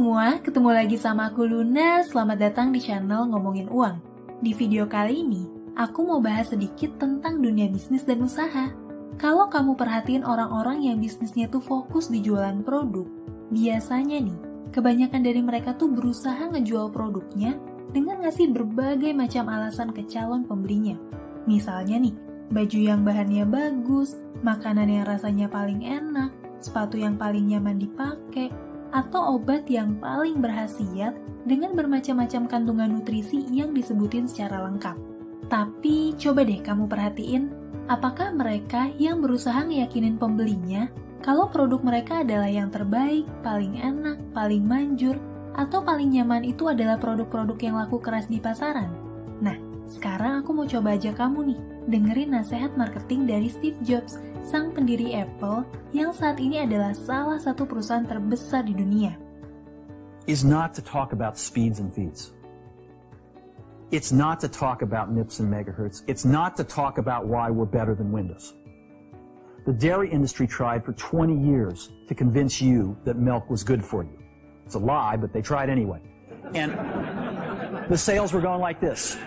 semua, ketemu lagi sama aku Luna. Selamat datang di channel Ngomongin Uang. Di video kali ini, aku mau bahas sedikit tentang dunia bisnis dan usaha. Kalau kamu perhatiin orang-orang yang bisnisnya tuh fokus di jualan produk, biasanya nih, kebanyakan dari mereka tuh berusaha ngejual produknya dengan ngasih berbagai macam alasan ke calon pembelinya. Misalnya nih, baju yang bahannya bagus, makanan yang rasanya paling enak, sepatu yang paling nyaman dipakai, atau obat yang paling berhasiat dengan bermacam-macam kandungan nutrisi yang disebutin secara lengkap. Tapi coba deh kamu perhatiin, apakah mereka yang berusaha ngeyakinin pembelinya kalau produk mereka adalah yang terbaik, paling enak, paling manjur, atau paling nyaman itu adalah produk-produk yang laku keras di pasaran? Nah, sekarang aku mau coba aja kamu nih, dengerin nasihat marketing dari Steve Jobs sang pendiri Apple yang saat ini adalah salah satu perusahaan terbesar di dunia. Is not to talk about speeds and feeds. It's not to talk about MIPS and megahertz. It's not to talk about why we're better than Windows. The dairy industry tried for 20 years to convince you that milk was good for you. It's a lie, but they tried anyway. And the sales were going like this.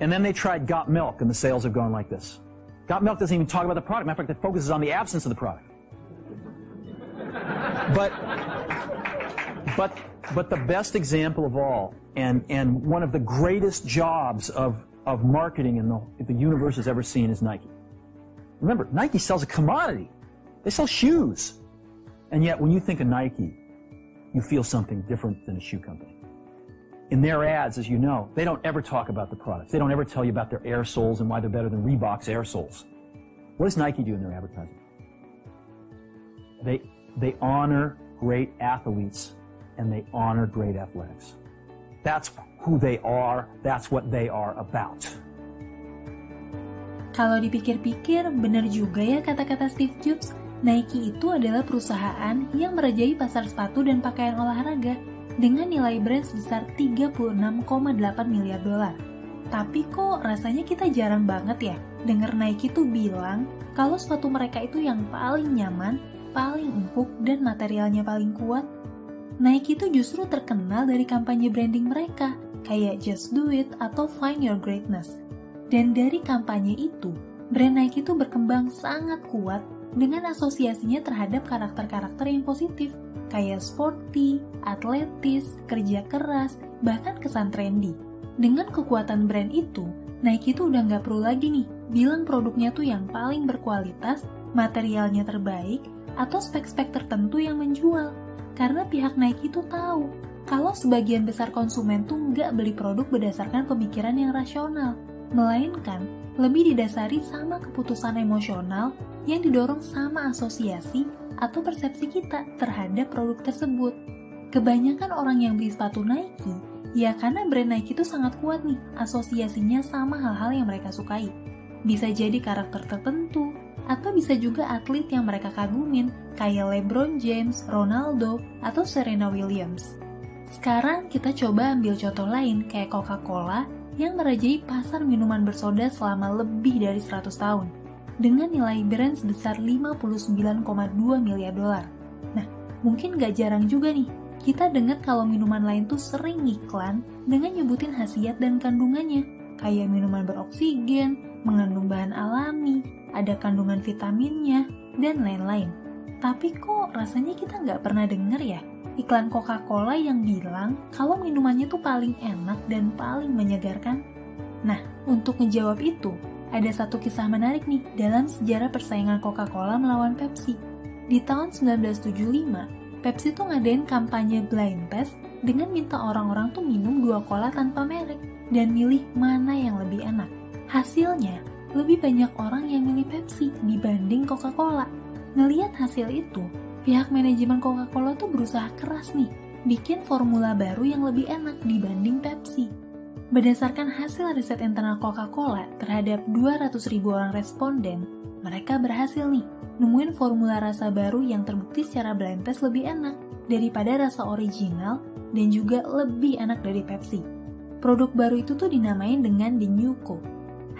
And then they tried Got Milk, and the sales have gone like this. Got Milk doesn't even talk about the product. Matter of fact, it focuses on the absence of the product. But, but, but the best example of all, and, and one of the greatest jobs of, of marketing in the, the universe has ever seen is Nike. Remember, Nike sells a commodity. They sell shoes. And yet, when you think of Nike, you feel something different than a shoe company. In their ads, as you know, they don't ever talk about the products. They don't ever tell you about their air soles and why they're better than Reebok's air soles. What does Nike do in their advertising? They, they honor great athletes and they honor great athletics. That's who they are. That's what they are about. Kalau dipikir-pikir, benar juga ya kata-kata Steve Jobs, Nike itu adalah perusahaan yang merajai pasar sepatu dan pakaian olahraga dengan nilai brand sebesar 36,8 miliar dolar. Tapi kok rasanya kita jarang banget ya denger Nike tuh bilang kalau sepatu mereka itu yang paling nyaman, paling empuk, dan materialnya paling kuat. Nike itu justru terkenal dari kampanye branding mereka, kayak Just Do It atau Find Your Greatness. Dan dari kampanye itu, brand Nike itu berkembang sangat kuat dengan asosiasinya terhadap karakter-karakter yang positif, kayak sporty, atletis, kerja keras, bahkan kesan trendy. Dengan kekuatan brand itu, Nike itu udah nggak perlu lagi nih bilang produknya tuh yang paling berkualitas, materialnya terbaik, atau spek-spek tertentu yang menjual. Karena pihak Nike itu tahu kalau sebagian besar konsumen tuh nggak beli produk berdasarkan pemikiran yang rasional, melainkan lebih didasari sama keputusan emosional yang didorong sama asosiasi atau persepsi kita terhadap produk tersebut. Kebanyakan orang yang beli sepatu Nike, ya karena brand Nike itu sangat kuat nih asosiasinya sama hal-hal yang mereka sukai. Bisa jadi karakter tertentu, atau bisa juga atlet yang mereka kagumin, kayak LeBron James, Ronaldo, atau Serena Williams. Sekarang kita coba ambil contoh lain kayak Coca-Cola yang merajai pasar minuman bersoda selama lebih dari 100 tahun dengan nilai brand sebesar 59,2 miliar dolar. Nah, mungkin gak jarang juga nih, kita dengar kalau minuman lain tuh sering iklan dengan nyebutin khasiat dan kandungannya, kayak minuman beroksigen, mengandung bahan alami, ada kandungan vitaminnya, dan lain-lain. Tapi kok rasanya kita nggak pernah denger ya iklan Coca-Cola yang bilang kalau minumannya tuh paling enak dan paling menyegarkan? Nah, untuk menjawab itu, ada satu kisah menarik nih dalam sejarah persaingan Coca-Cola melawan Pepsi. Di tahun 1975, Pepsi tuh ngadain kampanye blind test dengan minta orang-orang tuh minum dua cola tanpa merek dan milih mana yang lebih enak. Hasilnya, lebih banyak orang yang milih Pepsi dibanding Coca-Cola. Ngeliat hasil itu, pihak manajemen Coca-Cola tuh berusaha keras nih bikin formula baru yang lebih enak dibanding Pepsi. Berdasarkan hasil riset internal Coca-Cola terhadap 200.000 orang responden, mereka berhasil nih nemuin formula rasa baru yang terbukti secara blind test lebih enak daripada rasa original dan juga lebih enak dari Pepsi. Produk baru itu tuh dinamain dengan The New Coke.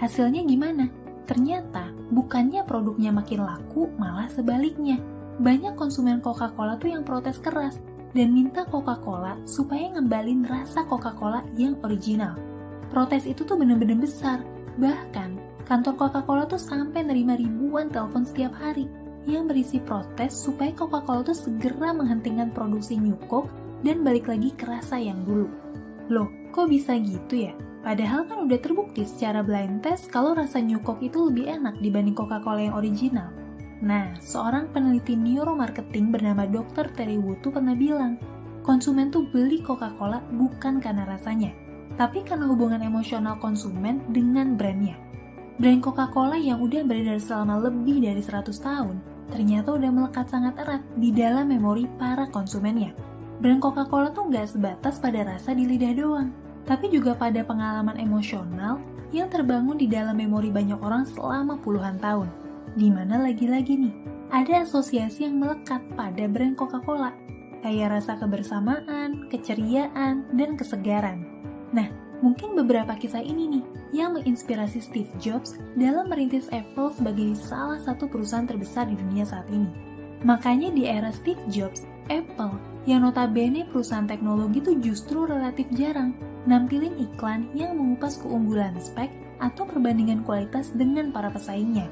Hasilnya gimana? Ternyata bukannya produknya makin laku, malah sebaliknya. Banyak konsumen Coca-Cola tuh yang protes keras dan minta Coca-Cola supaya ngembalin rasa Coca-Cola yang original. Protes itu tuh bener-bener besar, bahkan kantor Coca-Cola tuh sampai nerima ribuan telepon setiap hari yang berisi protes supaya Coca-Cola tuh segera menghentikan produksi New Coke dan balik lagi ke rasa yang dulu. Loh, kok bisa gitu ya? Padahal kan udah terbukti secara blind test kalau rasa New Coke itu lebih enak dibanding Coca-Cola yang original. Nah, seorang peneliti neuromarketing bernama Dr. Terry Wu tuh pernah bilang, konsumen tuh beli Coca-Cola bukan karena rasanya, tapi karena hubungan emosional konsumen dengan brandnya. Brand Coca-Cola yang udah beredar selama lebih dari 100 tahun, ternyata udah melekat sangat erat di dalam memori para konsumennya. Brand Coca-Cola tuh nggak sebatas pada rasa di lidah doang, tapi juga pada pengalaman emosional yang terbangun di dalam memori banyak orang selama puluhan tahun di mana lagi-lagi nih, ada asosiasi yang melekat pada brand Coca-Cola, kayak rasa kebersamaan, keceriaan, dan kesegaran. Nah, mungkin beberapa kisah ini nih yang menginspirasi Steve Jobs dalam merintis Apple sebagai salah satu perusahaan terbesar di dunia saat ini. Makanya di era Steve Jobs, Apple yang notabene perusahaan teknologi itu justru relatif jarang nampilin iklan yang mengupas keunggulan spek atau perbandingan kualitas dengan para pesaingnya.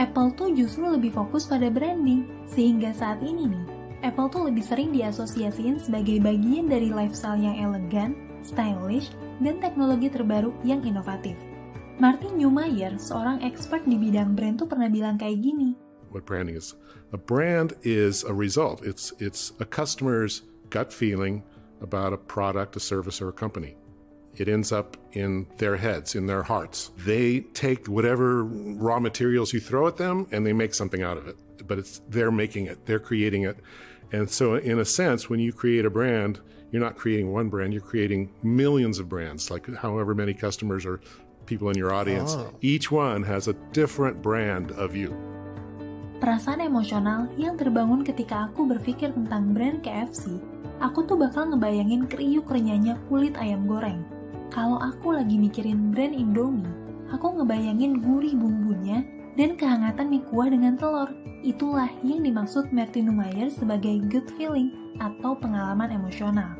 Apple tuh justru lebih fokus pada branding, sehingga saat ini nih, Apple tuh lebih sering diasosiasikan sebagai bagian dari lifestyle yang elegan, stylish, dan teknologi terbaru yang inovatif. Martin Neumayer, seorang expert di bidang brand tuh pernah bilang kayak gini. What branding is? A brand is a result. It's it's a customer's gut feeling about a product, a service, or a company. It ends up in their heads, in their hearts. They take whatever raw materials you throw at them and they make something out of it. But it's they're making it, they're creating it. And so in a sense, when you create a brand, you're not creating one brand, you're creating millions of brands, like however many customers or people in your audience. Oh. Each one has a different brand of you. Perasaan emosional yang terbangun ketika aku berpikir tentang brand KFC, aku tuh bakal ngebayangin kriuk renyahnya kulit ayam goreng Kalau aku lagi mikirin brand Indomie, aku ngebayangin gurih bumbunya dan kehangatan mie kuah dengan telur. Itulah yang dimaksud Martin Numayer sebagai good feeling atau pengalaman emosional.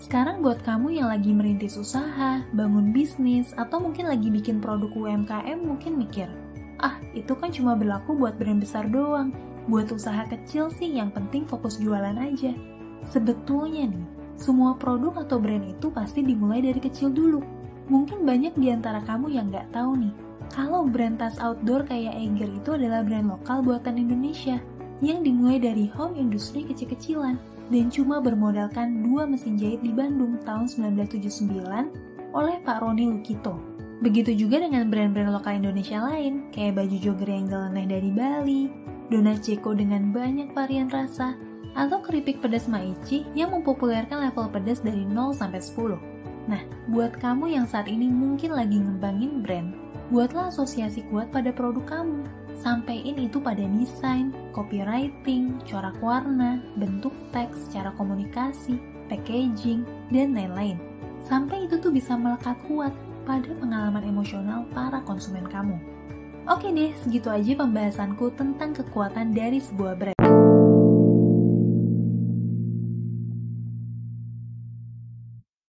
Sekarang buat kamu yang lagi merintis usaha, bangun bisnis, atau mungkin lagi bikin produk UMKM mungkin mikir, ah itu kan cuma berlaku buat brand besar doang, buat usaha kecil sih yang penting fokus jualan aja. Sebetulnya nih, semua produk atau brand itu pasti dimulai dari kecil dulu. Mungkin banyak di antara kamu yang nggak tahu nih, kalau brand tas outdoor kayak Eiger itu adalah brand lokal buatan Indonesia yang dimulai dari home industry kecil-kecilan dan cuma bermodalkan dua mesin jahit di Bandung tahun 1979 oleh Pak Roni Lukito. Begitu juga dengan brand-brand lokal Indonesia lain, kayak baju jogger yang nyeleneh dari Bali, donat Ceko dengan banyak varian rasa, atau keripik pedas Maichi yang mempopulerkan level pedas dari 0 sampai 10. Nah, buat kamu yang saat ini mungkin lagi ngembangin brand, buatlah asosiasi kuat pada produk kamu. Sampaiin itu pada desain, copywriting, corak warna, bentuk teks, cara komunikasi, packaging, dan lain-lain. Sampai itu tuh bisa melekat kuat pada pengalaman emosional para konsumen kamu. Oke deh, segitu aja pembahasanku tentang kekuatan dari sebuah brand.